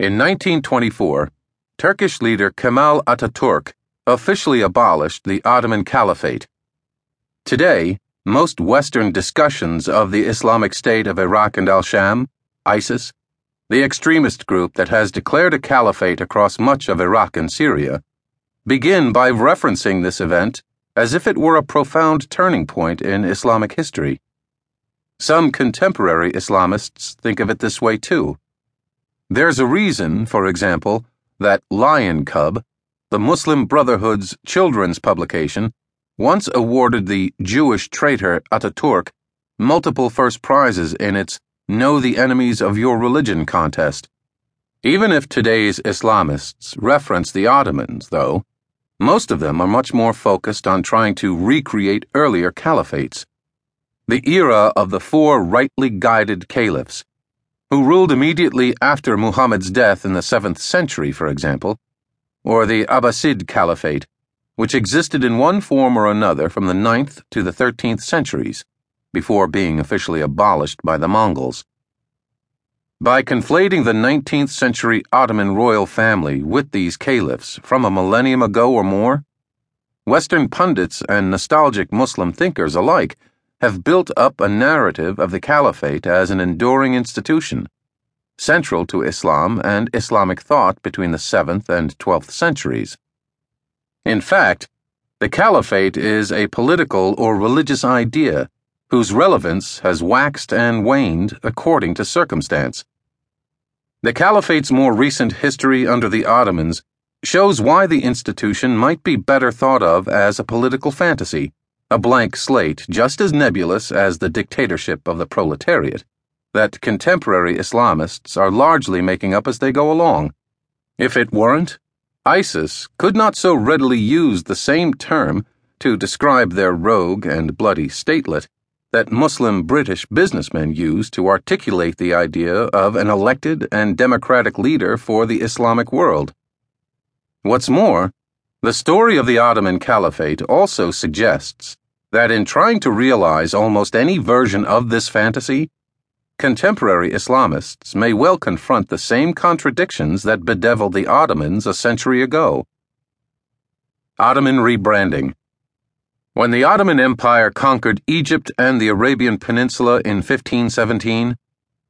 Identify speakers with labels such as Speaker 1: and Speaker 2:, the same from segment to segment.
Speaker 1: In 1924, Turkish leader Kemal Ataturk officially abolished the Ottoman Caliphate. Today, most Western discussions of the Islamic State of Iraq and al Sham, ISIS, the extremist group that has declared a caliphate across much of Iraq and Syria, begin by referencing this event as if it were a profound turning point in Islamic history. Some contemporary Islamists think of it this way too. There's a reason, for example, that Lion Cub, the Muslim Brotherhood's children's publication, once awarded the Jewish traitor Ataturk multiple first prizes in its Know the Enemies of Your Religion contest. Even if today's Islamists reference the Ottomans, though, most of them are much more focused on trying to recreate earlier caliphates. The era of the four rightly guided caliphs who ruled immediately after Muhammad's death in the 7th century, for example, or the Abbasid Caliphate, which existed in one form or another from the 9th to the 13th centuries, before being officially abolished by the Mongols. By conflating the 19th century Ottoman royal family with these caliphs from a millennium ago or more, Western pundits and nostalgic Muslim thinkers alike have built up a narrative of the caliphate as an enduring institution, central to Islam and Islamic thought between the 7th and 12th centuries. In fact, the caliphate is a political or religious idea whose relevance has waxed and waned according to circumstance. The caliphate's more recent history under the Ottomans shows why the institution might be better thought of as a political fantasy a blank slate just as nebulous as the dictatorship of the proletariat, that contemporary Islamists are largely making up as they go along. If it weren't, ISIS could not so readily use the same term to describe their rogue and bloody statelet that Muslim British businessmen use to articulate the idea of an elected and democratic leader for the Islamic world. What's more, the story of the Ottoman Caliphate also suggests that in trying to realize almost any version of this fantasy, contemporary Islamists may well confront the same contradictions that bedeviled the Ottomans a century ago. Ottoman rebranding. When the Ottoman Empire conquered Egypt and the Arabian Peninsula in 1517,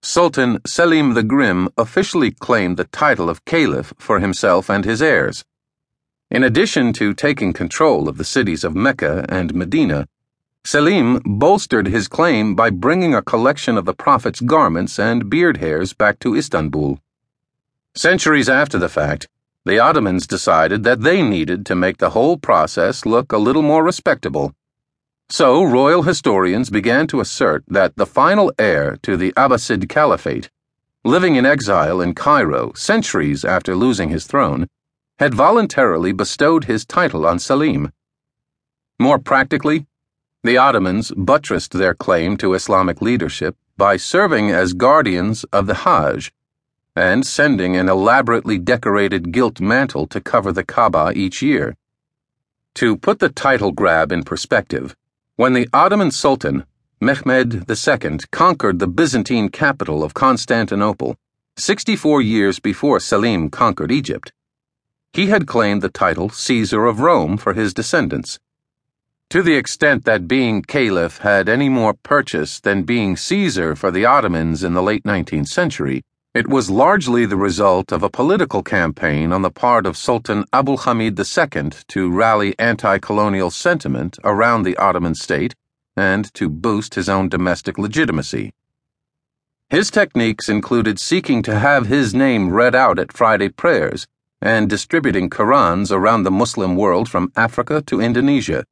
Speaker 1: Sultan Selim the Grim officially claimed the title of Caliph for himself and his heirs. In addition to taking control of the cities of Mecca and Medina, Selim bolstered his claim by bringing a collection of the Prophet's garments and beard hairs back to Istanbul. Centuries after the fact, the Ottomans decided that they needed to make the whole process look a little more respectable. So, royal historians began to assert that the final heir to the Abbasid Caliphate, living in exile in Cairo centuries after losing his throne, had voluntarily bestowed his title on Selim. More practically, the Ottomans buttressed their claim to Islamic leadership by serving as guardians of the Hajj and sending an elaborately decorated gilt mantle to cover the Kaaba each year. To put the title grab in perspective, when the Ottoman Sultan, Mehmed II, conquered the Byzantine capital of Constantinople, 64 years before Selim conquered Egypt, he had claimed the title Caesar of Rome for his descendants. To the extent that being caliph had any more purchase than being Caesar for the Ottomans in the late 19th century, it was largely the result of a political campaign on the part of Sultan Abdul Hamid II to rally anti colonial sentiment around the Ottoman state and to boost his own domestic legitimacy. His techniques included seeking to have his name read out at Friday prayers and distributing Qurans around the Muslim world from Africa to Indonesia.